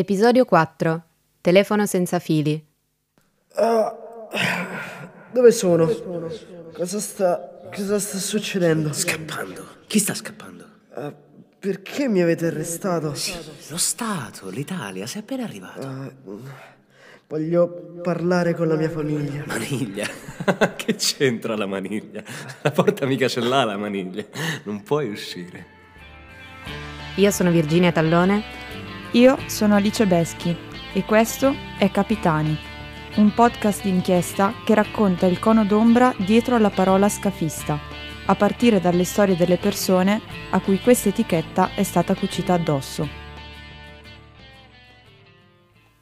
Episodio 4. Telefono senza fili. Ah, dove sono? Cosa sta, cosa sta succedendo? Scappando. Chi sta scappando? Ah, perché mi avete arrestato? Lo Stato, l'Italia, sei appena arrivato. Ah, voglio parlare con la mia famiglia. Maniglia? che c'entra la maniglia? La porta mica ce l'ha la maniglia. Non puoi uscire. Io sono Virginia Tallone. Io sono Alice Beschi e questo è Capitani, un podcast d'inchiesta che racconta il cono d'ombra dietro alla parola scafista, a partire dalle storie delle persone a cui questa etichetta è stata cucita addosso.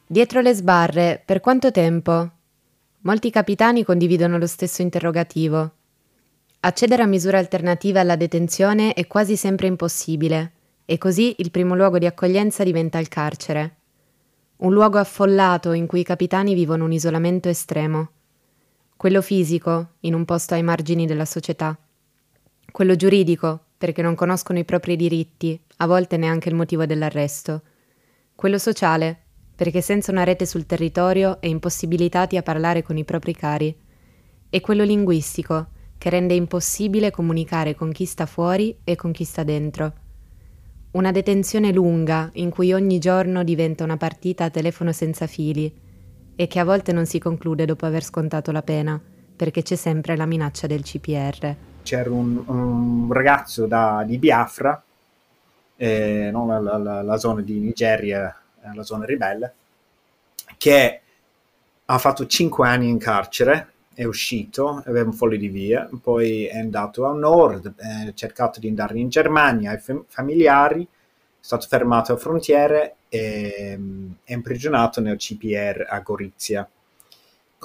Dietro le sbarre, per quanto tempo? Molti capitani condividono lo stesso interrogativo. Accedere a misure alternative alla detenzione è quasi sempre impossibile e così il primo luogo di accoglienza diventa il carcere. Un luogo affollato in cui i capitani vivono un isolamento estremo. Quello fisico, in un posto ai margini della società. Quello giuridico, perché non conoscono i propri diritti, a volte neanche il motivo dell'arresto. Quello sociale, perché senza una rete sul territorio è impossibilitati a parlare con i propri cari. E quello linguistico, che rende impossibile comunicare con chi sta fuori e con chi sta dentro. Una detenzione lunga in cui ogni giorno diventa una partita a telefono senza fili e che a volte non si conclude dopo aver scontato la pena, perché c'è sempre la minaccia del CPR. C'era un, un ragazzo da, di Biafra, eh, no, la, la, la, zona di Nigeria, eh, la zona ribelle, che ha fatto 5 anni in carcere è uscito, aveva un foglio di via, poi è andato a nord, ha cercato di andare in Germania ai fam- familiari, è stato fermato a frontiere e è imprigionato nel CPR a Gorizia.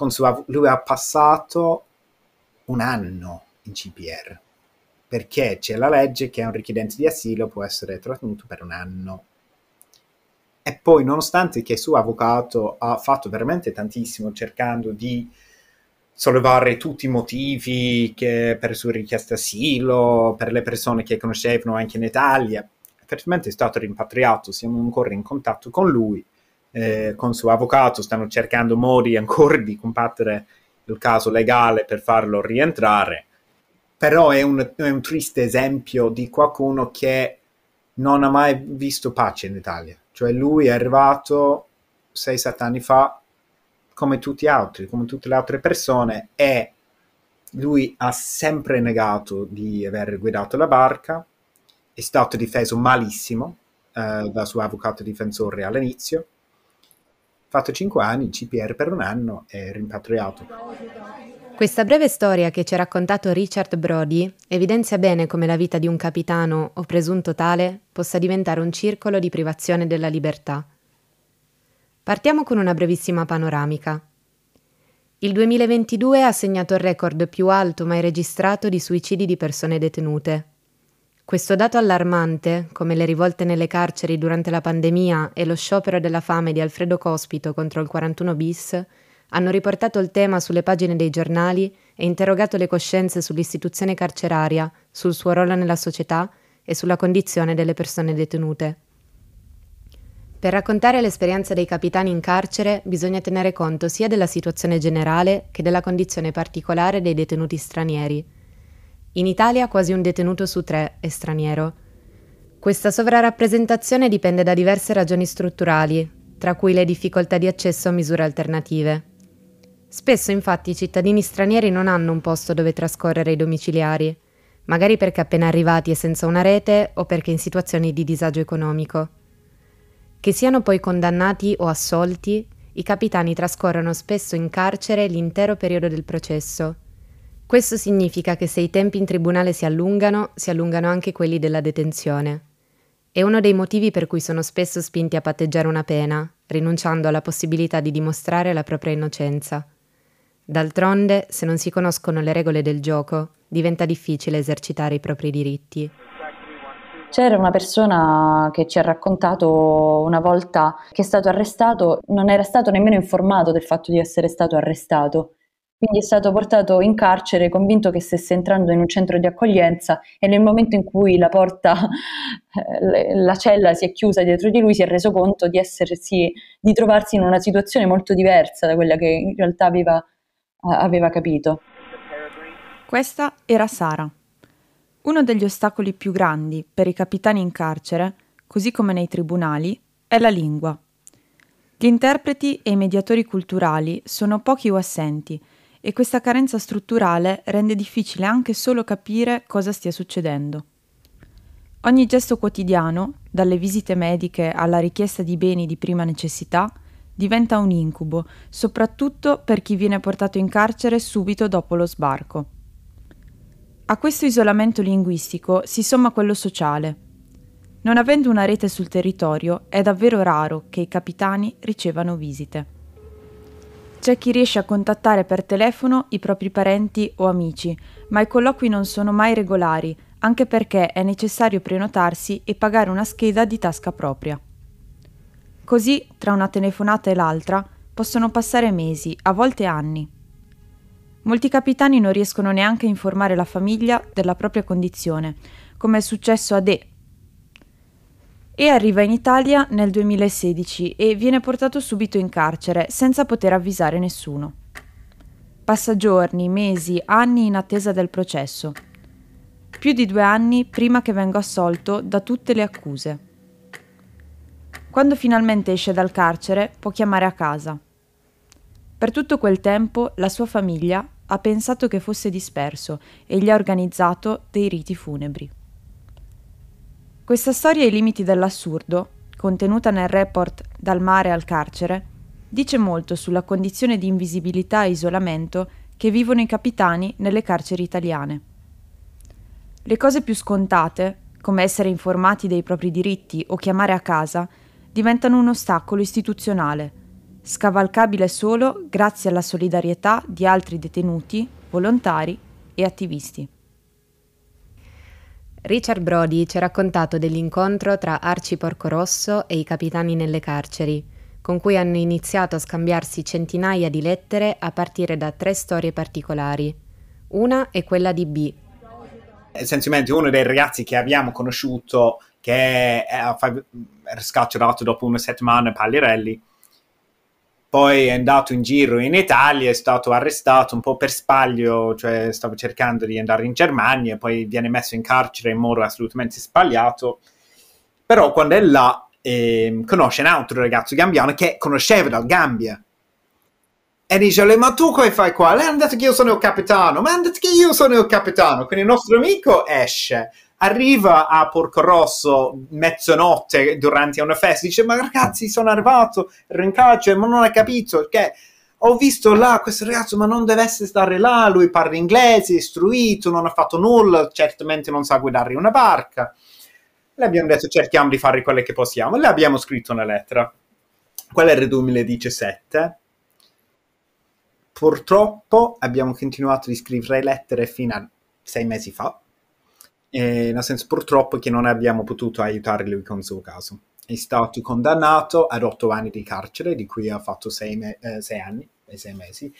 Sua, lui ha passato un anno in CPR perché c'è la legge che un richiedente di asilo può essere trattenuto per un anno. E poi, nonostante che il suo avvocato ha fatto veramente tantissimo cercando di sollevare tutti i motivi che per sua richiesta asilo, per le persone che conoscevano anche in Italia. Effettivamente è stato rimpatriato, siamo ancora in contatto con lui, eh, con il suo avvocato, stanno cercando modi ancora di combattere il caso legale per farlo rientrare, però è un, è un triste esempio di qualcuno che non ha mai visto pace in Italia, cioè lui è arrivato 6-7 anni fa come tutti gli altri, come tutte le altre persone, e lui ha sempre negato di aver guidato la barca, è stato difeso malissimo eh, dal suo avvocato difensore all'inizio, fatto 5 anni, CPR per un anno e rimpatriato. Questa breve storia che ci ha raccontato Richard Brody evidenzia bene come la vita di un capitano o presunto tale possa diventare un circolo di privazione della libertà Partiamo con una brevissima panoramica. Il 2022 ha segnato il record più alto mai registrato di suicidi di persone detenute. Questo dato allarmante, come le rivolte nelle carceri durante la pandemia e lo sciopero della fame di Alfredo Cospito contro il 41 bis, hanno riportato il tema sulle pagine dei giornali e interrogato le coscienze sull'istituzione carceraria, sul suo ruolo nella società e sulla condizione delle persone detenute. Per raccontare l'esperienza dei capitani in carcere bisogna tenere conto sia della situazione generale che della condizione particolare dei detenuti stranieri. In Italia quasi un detenuto su tre è straniero. Questa sovrarappresentazione dipende da diverse ragioni strutturali, tra cui le difficoltà di accesso a misure alternative. Spesso infatti i cittadini stranieri non hanno un posto dove trascorrere i domiciliari, magari perché appena arrivati e senza una rete o perché in situazioni di disagio economico. Che siano poi condannati o assolti, i capitani trascorrono spesso in carcere l'intero periodo del processo. Questo significa che se i tempi in tribunale si allungano, si allungano anche quelli della detenzione. È uno dei motivi per cui sono spesso spinti a patteggiare una pena, rinunciando alla possibilità di dimostrare la propria innocenza. D'altronde, se non si conoscono le regole del gioco, diventa difficile esercitare i propri diritti. C'era una persona che ci ha raccontato una volta che è stato arrestato, non era stato nemmeno informato del fatto di essere stato arrestato. Quindi è stato portato in carcere convinto che stesse entrando in un centro di accoglienza e nel momento in cui la porta, la cella si è chiusa dietro di lui si è reso conto di, essersi, di trovarsi in una situazione molto diversa da quella che in realtà aveva, aveva capito. Questa era Sara. Uno degli ostacoli più grandi per i capitani in carcere, così come nei tribunali, è la lingua. Gli interpreti e i mediatori culturali sono pochi o assenti e questa carenza strutturale rende difficile anche solo capire cosa stia succedendo. Ogni gesto quotidiano, dalle visite mediche alla richiesta di beni di prima necessità, diventa un incubo, soprattutto per chi viene portato in carcere subito dopo lo sbarco. A questo isolamento linguistico si somma quello sociale. Non avendo una rete sul territorio, è davvero raro che i capitani ricevano visite. C'è chi riesce a contattare per telefono i propri parenti o amici, ma i colloqui non sono mai regolari, anche perché è necessario prenotarsi e pagare una scheda di tasca propria. Così, tra una telefonata e l'altra, possono passare mesi, a volte anni. Molti capitani non riescono neanche a informare la famiglia della propria condizione, come è successo a De, e arriva in Italia nel 2016 e viene portato subito in carcere senza poter avvisare nessuno. Passa giorni, mesi, anni in attesa del processo. Più di due anni prima che venga assolto da tutte le accuse. Quando finalmente esce dal carcere può chiamare a casa. Per tutto quel tempo la sua famiglia ha pensato che fosse disperso e gli ha organizzato dei riti funebri. Questa storia ai limiti dell'assurdo, contenuta nel report Dal mare al carcere, dice molto sulla condizione di invisibilità e isolamento che vivono i capitani nelle carceri italiane. Le cose più scontate, come essere informati dei propri diritti o chiamare a casa, diventano un ostacolo istituzionale, scavalcabile solo grazie alla solidarietà di altri detenuti, volontari e attivisti. Richard Brody ci ha raccontato dell'incontro tra Arci Porcorosso e i capitani nelle carceri, con cui hanno iniziato a scambiarsi centinaia di lettere a partire da tre storie particolari. Una è quella di B. Essenzialmente uno dei ragazzi che abbiamo conosciuto che è, è scarcerato dopo una settimana a Pagliarelli poi è andato in giro in Italia, è stato arrestato un po' per sbaglio, cioè stava cercando di andare in Germania, poi viene messo in carcere in modo assolutamente sbagliato. Però quando è là eh, conosce un altro ragazzo gambiano che conosceva dal Gambia. E dice, ma tu cosa fai qua? Lei ha detto che io sono il capitano, ma ha detto che io sono il capitano. Quindi il nostro amico esce, arriva a Porco Rosso mezzanotte durante una festa, dice ma ragazzi sono arrivato, ero in carcere, ma non hai capito che ho visto là questo ragazzo ma non deve stare là, lui parla inglese, è istruito, non ha fatto nulla, certamente non sa guidare una barca. Le abbiamo detto cerchiamo di fare quello che possiamo, le abbiamo scritto una lettera. Quella era il 2017. Purtroppo abbiamo continuato di scrivere lettere fino a sei mesi fa eh, nel senso purtroppo che non abbiamo potuto aiutare lui con il suo caso. È stato condannato ad otto anni di carcere, di cui ha fatto sei, me- eh, sei anni e sei mesi.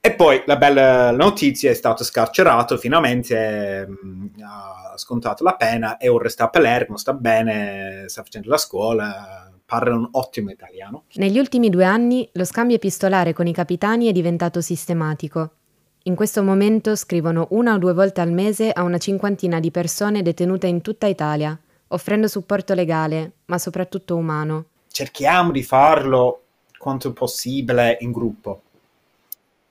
E poi la bella notizia è stato scarcerato, finalmente mh, mm, ha scontato la pena e ora sta a Palermo, sta bene, sta facendo la scuola, parla un ottimo italiano. Negli ultimi due anni lo scambio epistolare con i capitani è diventato sistematico in questo momento scrivono una o due volte al mese a una cinquantina di persone detenute in tutta Italia, offrendo supporto legale, ma soprattutto umano. Cerchiamo di farlo quanto possibile in gruppo,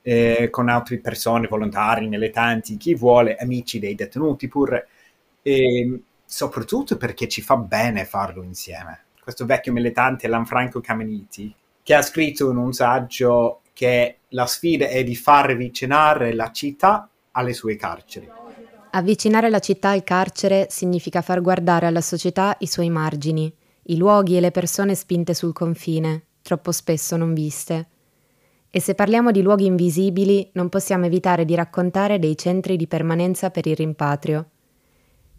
eh, con altre persone, volontari, militanti, chi vuole, amici dei detenuti pure, e soprattutto perché ci fa bene farlo insieme. Questo vecchio militante, Lanfranco Caminiti, che ha scritto in un saggio che la sfida è di far avvicinare la città alle sue carceri. Avvicinare la città al carcere significa far guardare alla società i suoi margini, i luoghi e le persone spinte sul confine, troppo spesso non viste. E se parliamo di luoghi invisibili, non possiamo evitare di raccontare dei centri di permanenza per il rimpatrio.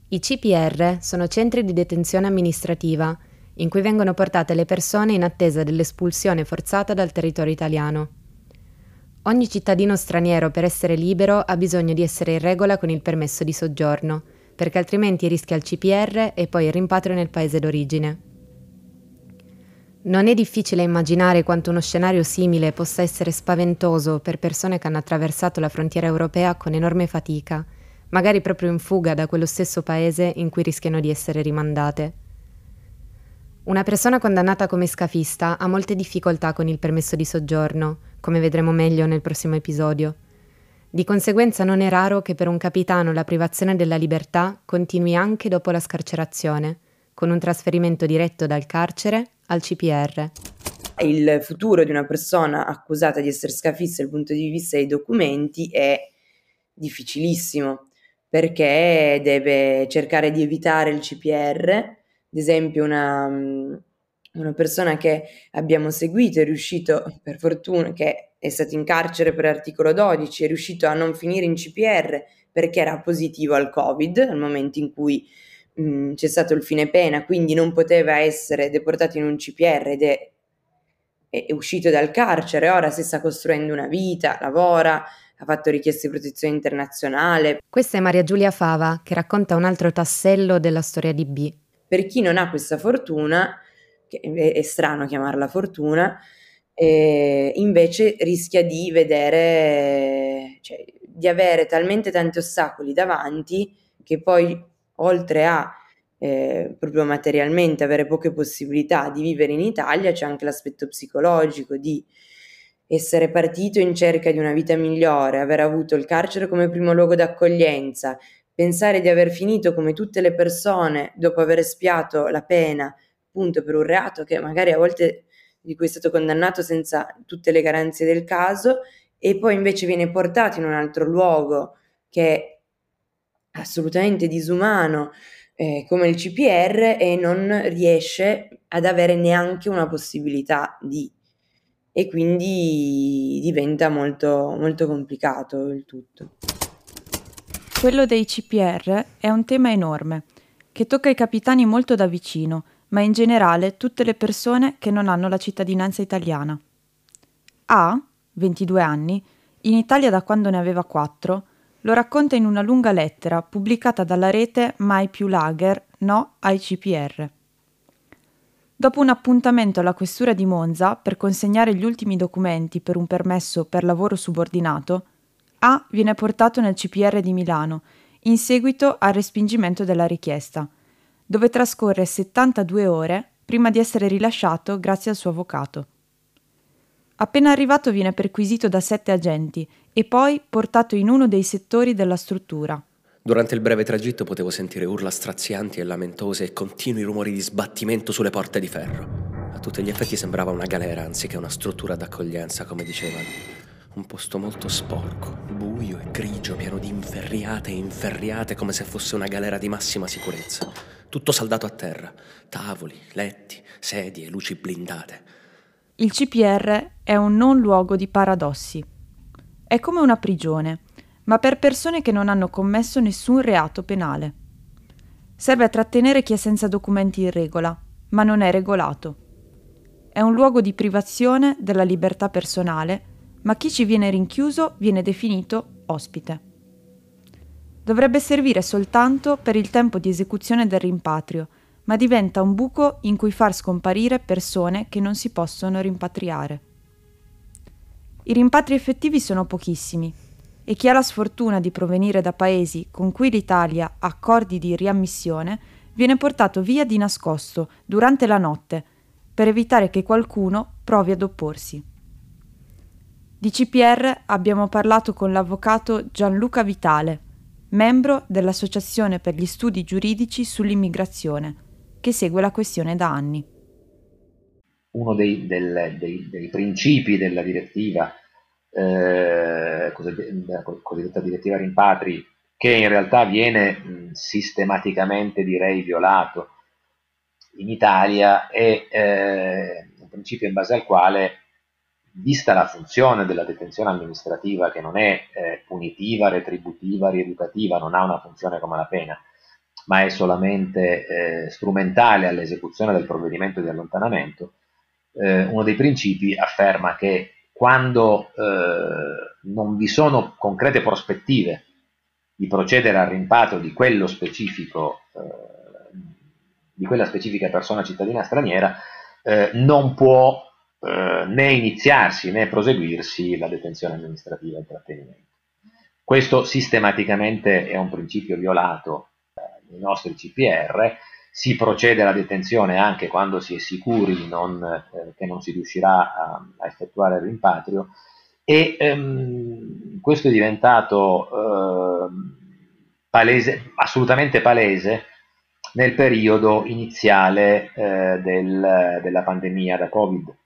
I CPR sono centri di detenzione amministrativa, in cui vengono portate le persone in attesa dell'espulsione forzata dal territorio italiano. Ogni cittadino straniero per essere libero ha bisogno di essere in regola con il permesso di soggiorno, perché altrimenti rischia il CPR e poi il rimpatrio nel paese d'origine. Non è difficile immaginare quanto uno scenario simile possa essere spaventoso per persone che hanno attraversato la frontiera europea con enorme fatica, magari proprio in fuga da quello stesso paese in cui rischiano di essere rimandate. Una persona condannata come scafista ha molte difficoltà con il permesso di soggiorno, come vedremo meglio nel prossimo episodio. Di conseguenza non è raro che per un capitano la privazione della libertà continui anche dopo la scarcerazione, con un trasferimento diretto dal carcere al CPR. Il futuro di una persona accusata di essere scafista dal punto di vista dei documenti è difficilissimo perché deve cercare di evitare il CPR. Ad esempio, una, una persona che abbiamo seguito è riuscito, per fortuna, che è stato in carcere per articolo 12, è riuscito a non finire in CPR perché era positivo al Covid al momento in cui mh, c'è stato il fine pena, quindi non poteva essere deportato in un CPR ed è, è, è uscito dal carcere, ora si sta costruendo una vita, lavora, ha fatto richieste di protezione internazionale. Questa è Maria Giulia Fava che racconta un altro tassello della storia di B. Per chi non ha questa fortuna, che è, strano chiamarla fortuna, eh, invece rischia di vedere, cioè, di avere talmente tanti ostacoli davanti che poi oltre a eh, proprio materialmente avere poche possibilità di vivere in Italia, c'è anche l'aspetto psicologico di essere partito in cerca di una vita migliore, aver avuto il carcere come primo luogo d'accoglienza, pensare di aver finito come tutte le persone dopo aver espiato la pena, appunto per un reato che magari a volte di cui è stato condannato senza tutte le garanzie del caso e poi invece viene portato in un altro luogo che assolutamente disumano eh, come il CPR e non riesce ad avere neanche una possibilità di e quindi diventa molto, molto complicato il tutto. Quello dei CPR è un tema enorme, che tocca i capitani molto da vicino, ma in generale tutte le persone che non hanno la cittadinanza italiana. A, 22 anni, in Italia da quando ne aveva 4, lo racconta in una lunga lettera pubblicata dalla rete Mai più Lager No ai CPR. Dopo un appuntamento alla questura di Monza per consegnare gli ultimi documenti per un permesso per lavoro subordinato, A viene portato nel CPR di Milano in seguito al respingimento della richiesta, dove trascorre 72 ore prima di essere rilasciato grazie al suo avvocato. Appena arrivato viene perquisito da sette agenti e poi portato in uno dei settori della struttura. Durante il breve tragitto potevo sentire urla strazianti e lamentose e continui rumori di sbattimento sulle porte di ferro. A tutti gli effetti sembrava una galera anziché una struttura d'accoglienza, come dicevano. Un posto molto sporco, buio e grigio, pieno di inferriate e inferriate, come se fosse una galera di massima sicurezza. Tutto saldato a terra. Tavoli, letti, sedie, luci blindate. Il CPR è un non luogo di paradossi. È come una prigione, ma per persone che non hanno commesso nessun reato penale. Serve a trattenere chi è senza documenti in regola, ma non è regolato. È un luogo di privazione della libertà personale, ma chi ci viene rinchiuso viene definito ospite. Dovrebbe servire soltanto per il tempo di esecuzione del rimpatrio, ma diventa un buco in cui far scomparire persone che non si possono rimpatriare. I rimpatri effettivi sono pochissimi e chi ha la sfortuna di provenire da paesi con cui l'Italia ha accordi di riammissione viene portato via di nascosto durante la notte per evitare che qualcuno provi ad opporsi. Di CPR abbiamo parlato con l'avvocato Gianluca Vitale, membro dell'Associazione per gli studi giuridici sull'immigrazione che segue la questione da anni. Uno dei, del, dei, dei principi della direttiva, eh, cosiddetta direttiva rimpatri, che in realtà viene sistematicamente, direi, violato in Italia, è eh, un principio in base al quale vista la funzione della detenzione amministrativa che non è eh, punitiva, retributiva, rieducativa, non ha una funzione come la pena, ma è solamente eh, strumentale all'esecuzione del provvedimento di allontanamento, eh, uno dei principi afferma che quando eh, non vi sono concrete prospettive di procedere al rimpatrio di eh, di quella specifica persona cittadina straniera, eh, non può eh, né iniziarsi né proseguirsi la detenzione amministrativa e trattenimento. Questo sistematicamente è un principio violato eh, nostri CPR, si procede alla detenzione anche quando si è sicuri non, eh, che non si riuscirà a, a effettuare il rimpatrio e ehm, questo è diventato eh, palese, assolutamente palese nel periodo iniziale eh, del, della pandemia da Covid.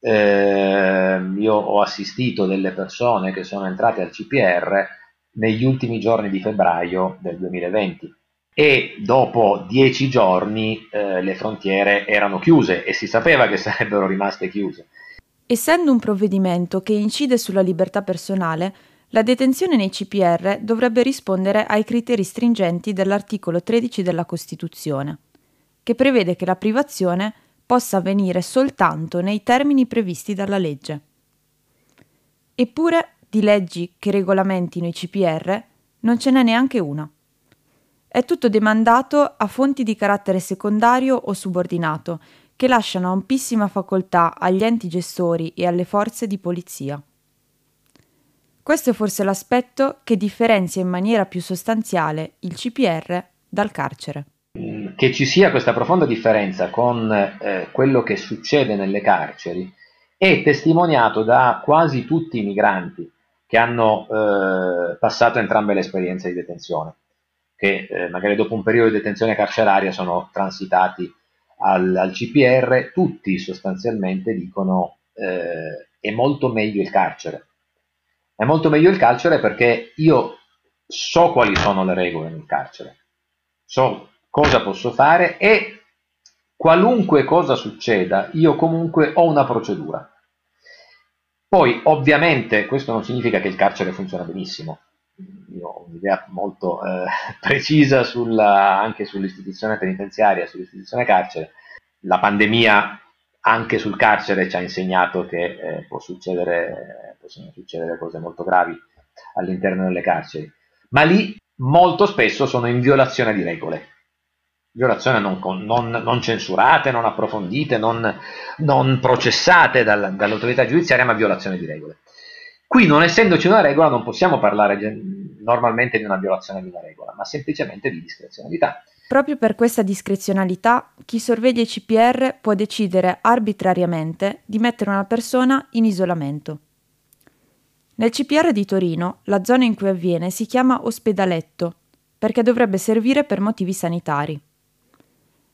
Eh, io ho assistito delle persone che sono entrate al CPR negli ultimi giorni di febbraio del 2020 e dopo dieci giorni eh, le frontiere erano chiuse e si sapeva che sarebbero rimaste chiuse. Essendo un provvedimento che incide sulla libertà personale, la detenzione nei CPR dovrebbe rispondere ai criteri stringenti dell'articolo 13 della Costituzione, che prevede che la privazione possa avvenire soltanto nei termini previsti dalla legge. Eppure di leggi che regolamentino i CPR non ce n'è neanche una. È tutto demandato a fonti di carattere secondario o subordinato, che lasciano ampissima facoltà agli enti gestori e alle forze di polizia. Questo è forse l'aspetto che differenzia in maniera più sostanziale il CPR dal carcere. Che ci sia questa profonda differenza con eh, quello che succede nelle carceri è testimoniato da quasi tutti i migranti che hanno eh, passato entrambe le esperienze di detenzione che eh, magari dopo un periodo di detenzione carceraria sono transitati al, al CPR, tutti sostanzialmente dicono eh, è molto meglio il carcere. È molto meglio il carcere perché io so quali sono le regole nel carcere, so cosa posso fare e qualunque cosa succeda, io comunque ho una procedura. Poi ovviamente questo non significa che il carcere funziona benissimo, io ho un'idea molto eh, precisa sulla, anche sull'istituzione penitenziaria, sull'istituzione carcere. La pandemia anche sul carcere ci ha insegnato che eh, può succedere, possono succedere cose molto gravi all'interno delle carceri, ma lì molto spesso sono in violazione di regole. Violazione non, non, non censurate, non approfondite, non, non processate dal, dall'autorità giudiziaria, ma violazione di regole. Qui, non essendoci una regola, non possiamo parlare normalmente di una violazione di una regola, ma semplicemente di discrezionalità. Proprio per questa discrezionalità, chi sorveglia i CPR può decidere arbitrariamente di mettere una persona in isolamento. Nel CPR di Torino, la zona in cui avviene si chiama ospedaletto, perché dovrebbe servire per motivi sanitari.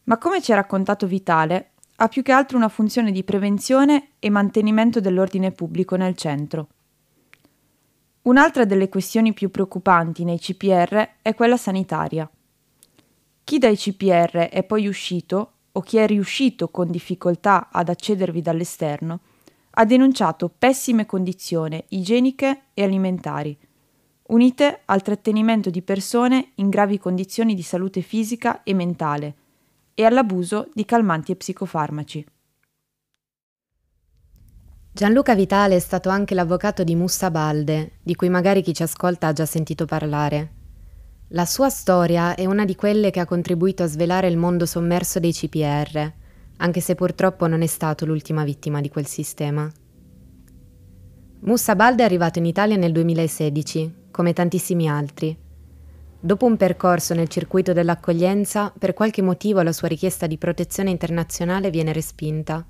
Ma come ci ha raccontato Vitale, ha più che altro una funzione di prevenzione e mantenimento dell'ordine pubblico nel centro. Un'altra delle questioni più preoccupanti nei CPR è quella sanitaria. Chi dai CPR è poi uscito, o chi è riuscito con difficoltà ad accedervi dall'esterno, ha denunciato pessime condizioni igieniche e alimentari, unite al trattenimento di persone in gravi condizioni di salute fisica e mentale e all'abuso di calmanti e psicofarmaci. Gianluca Vitale è stato anche l'avvocato di Mussa Balde, di cui magari chi ci ascolta ha già sentito parlare. La sua storia è una di quelle che ha contribuito a svelare il mondo sommerso dei CPR, anche se purtroppo non è stato l'ultima vittima di quel sistema. Mussa Balde è arrivato in Italia nel 2016, come tantissimi altri. Dopo un percorso nel circuito dell'accoglienza, per qualche motivo la sua richiesta di protezione internazionale viene respinta.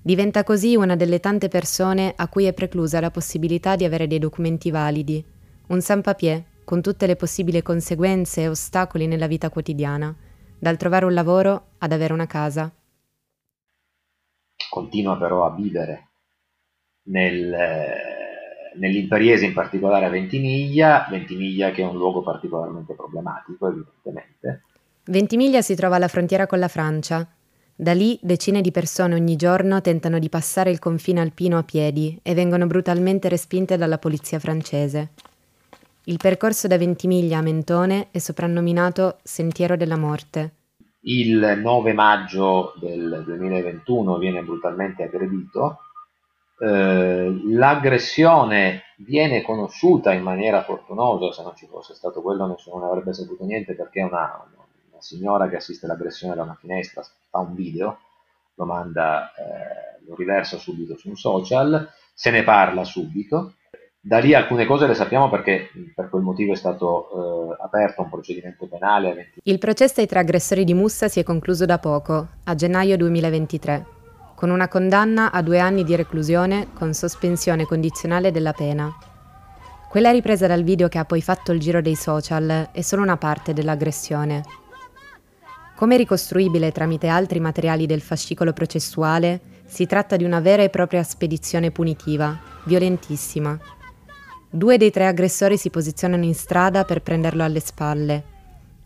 Diventa così una delle tante persone a cui è preclusa la possibilità di avere dei documenti validi, un sans-papier con tutte le possibili conseguenze e ostacoli nella vita quotidiana, dal trovare un lavoro ad avere una casa. Continua però a vivere nel, nell'imperiese, in particolare a Ventimiglia, Ventimiglia che è un luogo particolarmente problematico, evidentemente. Ventimiglia si trova alla frontiera con la Francia, da lì decine di persone ogni giorno tentano di passare il confine alpino a piedi e vengono brutalmente respinte dalla polizia francese. Il percorso da Ventimiglia a Mentone è soprannominato Sentiero della Morte. Il 9 maggio del 2021 viene brutalmente aggredito eh, l'aggressione viene conosciuta in maniera fortunosa, se non ci fosse stato quello nessuno ne avrebbe saputo niente perché una, una signora che assiste all'aggressione da una finestra fa un video, lo manda, eh, lo riversa subito su un social, se ne parla subito, da lì alcune cose le sappiamo perché per quel motivo è stato eh, aperto un procedimento penale. 20... Il processo ai tre aggressori di Mussa si è concluso da poco, a gennaio 2023, con una condanna a due anni di reclusione con sospensione condizionale della pena. Quella ripresa dal video che ha poi fatto il giro dei social è solo una parte dell'aggressione. Come ricostruibile tramite altri materiali del fascicolo processuale, si tratta di una vera e propria spedizione punitiva, violentissima, Due dei tre aggressori si posizionano in strada per prenderlo alle spalle.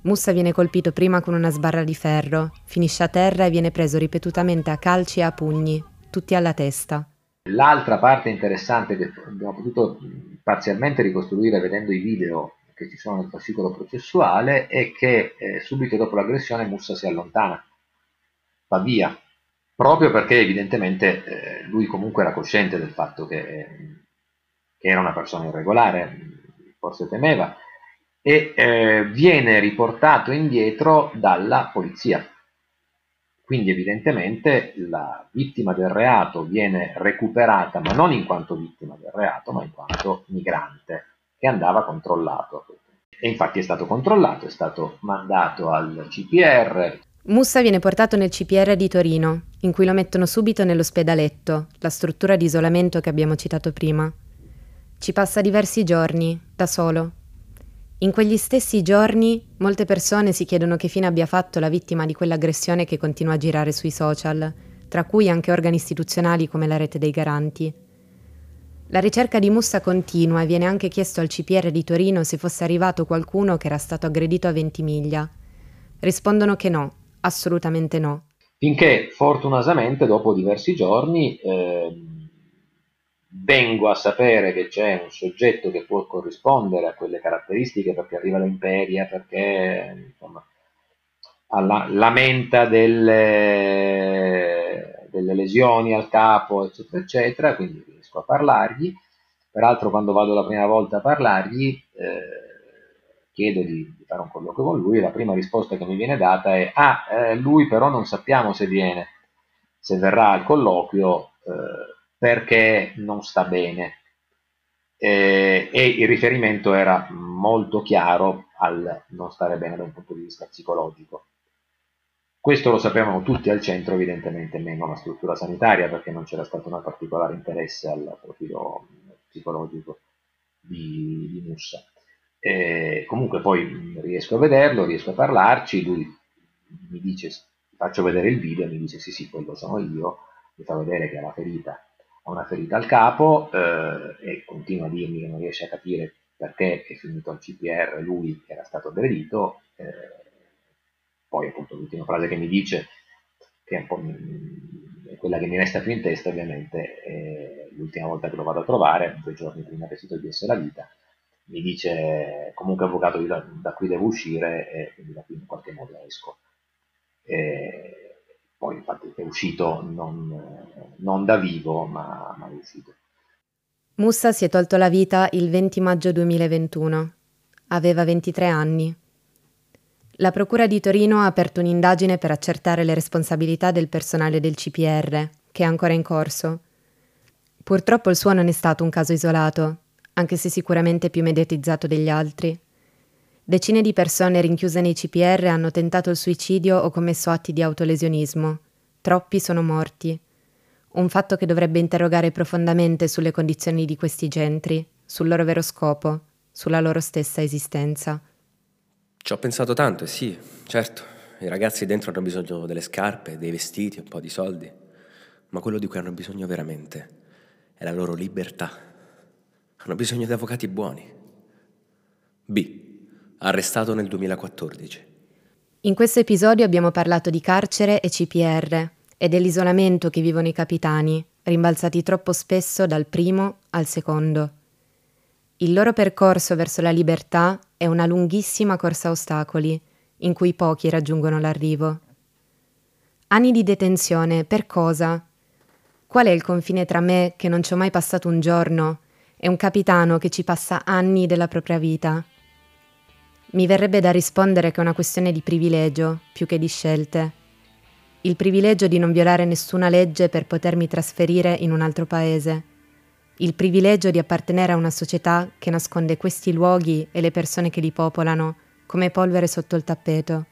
Mussa viene colpito prima con una sbarra di ferro, finisce a terra e viene preso ripetutamente a calci e a pugni, tutti alla testa. L'altra parte interessante che abbiamo potuto parzialmente ricostruire vedendo i video che ci sono nel fascicolo processuale è che eh, subito dopo l'aggressione Mussa si allontana, va via, proprio perché evidentemente eh, lui comunque era cosciente del fatto che eh, che era una persona irregolare, forse temeva, e eh, viene riportato indietro dalla polizia. Quindi evidentemente la vittima del reato viene recuperata, ma non in quanto vittima del reato, ma in quanto migrante, che andava controllato. E infatti è stato controllato, è stato mandato al CPR. Mussa viene portato nel CPR di Torino, in cui lo mettono subito nell'ospedaletto, la struttura di isolamento che abbiamo citato prima. Ci passa diversi giorni, da solo. In quegli stessi giorni molte persone si chiedono che fine abbia fatto la vittima di quell'aggressione che continua a girare sui social, tra cui anche organi istituzionali come la rete dei garanti. La ricerca di Mussa continua e viene anche chiesto al CPR di Torino se fosse arrivato qualcuno che era stato aggredito a Ventimiglia. Rispondono che no, assolutamente no. Finché fortunatamente dopo diversi giorni eh, vengo a sapere che c'è un soggetto che può corrispondere a quelle caratteristiche perché arriva da Imperia, perché insomma, alla, lamenta delle, delle, lesioni al capo, eccetera, eccetera, quindi riesco a parlargli. Peraltro quando vado la prima volta a parlargli eh, chiedo di, di, fare un colloquio con lui la prima risposta che mi viene data è ah, eh, lui però non sappiamo se viene, se verrà al colloquio. Eh, perché non sta bene. Eh, e il riferimento era molto chiaro al non stare bene da un punto di vista psicologico. Questo lo sapevano tutti al centro, evidentemente meno la struttura sanitaria, perché non c'era stato un particolare interesse al profilo psicologico di, di Mussa. Eh, comunque poi riesco a vederlo, riesco a parlarci, lui mi dice, faccio vedere il video, mi dice sì sì, quello sono io, mi fa vedere che ha la ferita ha una ferita al capo eh, e continua a dirmi che non riesce a capire perché è finito al CPR lui era stato aggredito. Eh, poi appunto l'ultima frase che mi dice, che è un po' è quella che mi resta più in testa ovviamente, è l'ultima volta che lo vado a trovare, due giorni prima che si togliesse la vita, mi dice comunque avvocato da, da qui devo uscire e quindi da qui in qualche modo esco. È uscito non, non da vivo, ma, ma è uscito. Mussa si è tolto la vita il 20 maggio 2021. Aveva 23 anni. La Procura di Torino ha aperto un'indagine per accertare le responsabilità del personale del CPR, che è ancora in corso. Purtroppo il suo non è stato un caso isolato, anche se sicuramente più mediatizzato degli altri. Decine di persone rinchiuse nei CPR hanno tentato il suicidio o commesso atti di autolesionismo. Troppi sono morti. Un fatto che dovrebbe interrogare profondamente sulle condizioni di questi gentri, sul loro vero scopo, sulla loro stessa esistenza. Ci ho pensato tanto, e sì, certo, i ragazzi dentro hanno bisogno delle scarpe, dei vestiti, un po' di soldi, ma quello di cui hanno bisogno veramente è la loro libertà. Hanno bisogno di avvocati buoni. B arrestato nel 2014. In questo episodio abbiamo parlato di carcere e CPR e dell'isolamento che vivono i capitani, rimbalzati troppo spesso dal primo al secondo. Il loro percorso verso la libertà è una lunghissima corsa a ostacoli, in cui pochi raggiungono l'arrivo. Anni di detenzione, per cosa? Qual è il confine tra me, che non ci ho mai passato un giorno, e un capitano che ci passa anni della propria vita? Mi verrebbe da rispondere che è una questione di privilegio più che di scelte. Il privilegio di non violare nessuna legge per potermi trasferire in un altro paese. Il privilegio di appartenere a una società che nasconde questi luoghi e le persone che li popolano come polvere sotto il tappeto.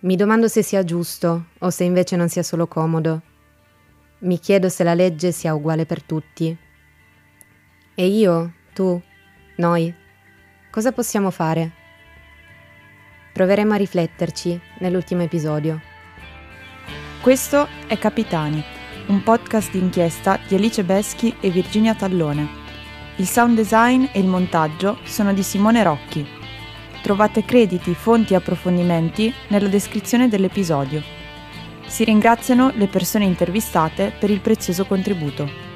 Mi domando se sia giusto o se invece non sia solo comodo. Mi chiedo se la legge sia uguale per tutti. E io, tu, noi, cosa possiamo fare? Proveremo a rifletterci nell'ultimo episodio. Questo è Capitani, un podcast d'inchiesta di Alice Beschi e Virginia Tallone. Il sound design e il montaggio sono di Simone Rocchi. Trovate crediti, fonti e approfondimenti nella descrizione dell'episodio. Si ringraziano le persone intervistate per il prezioso contributo.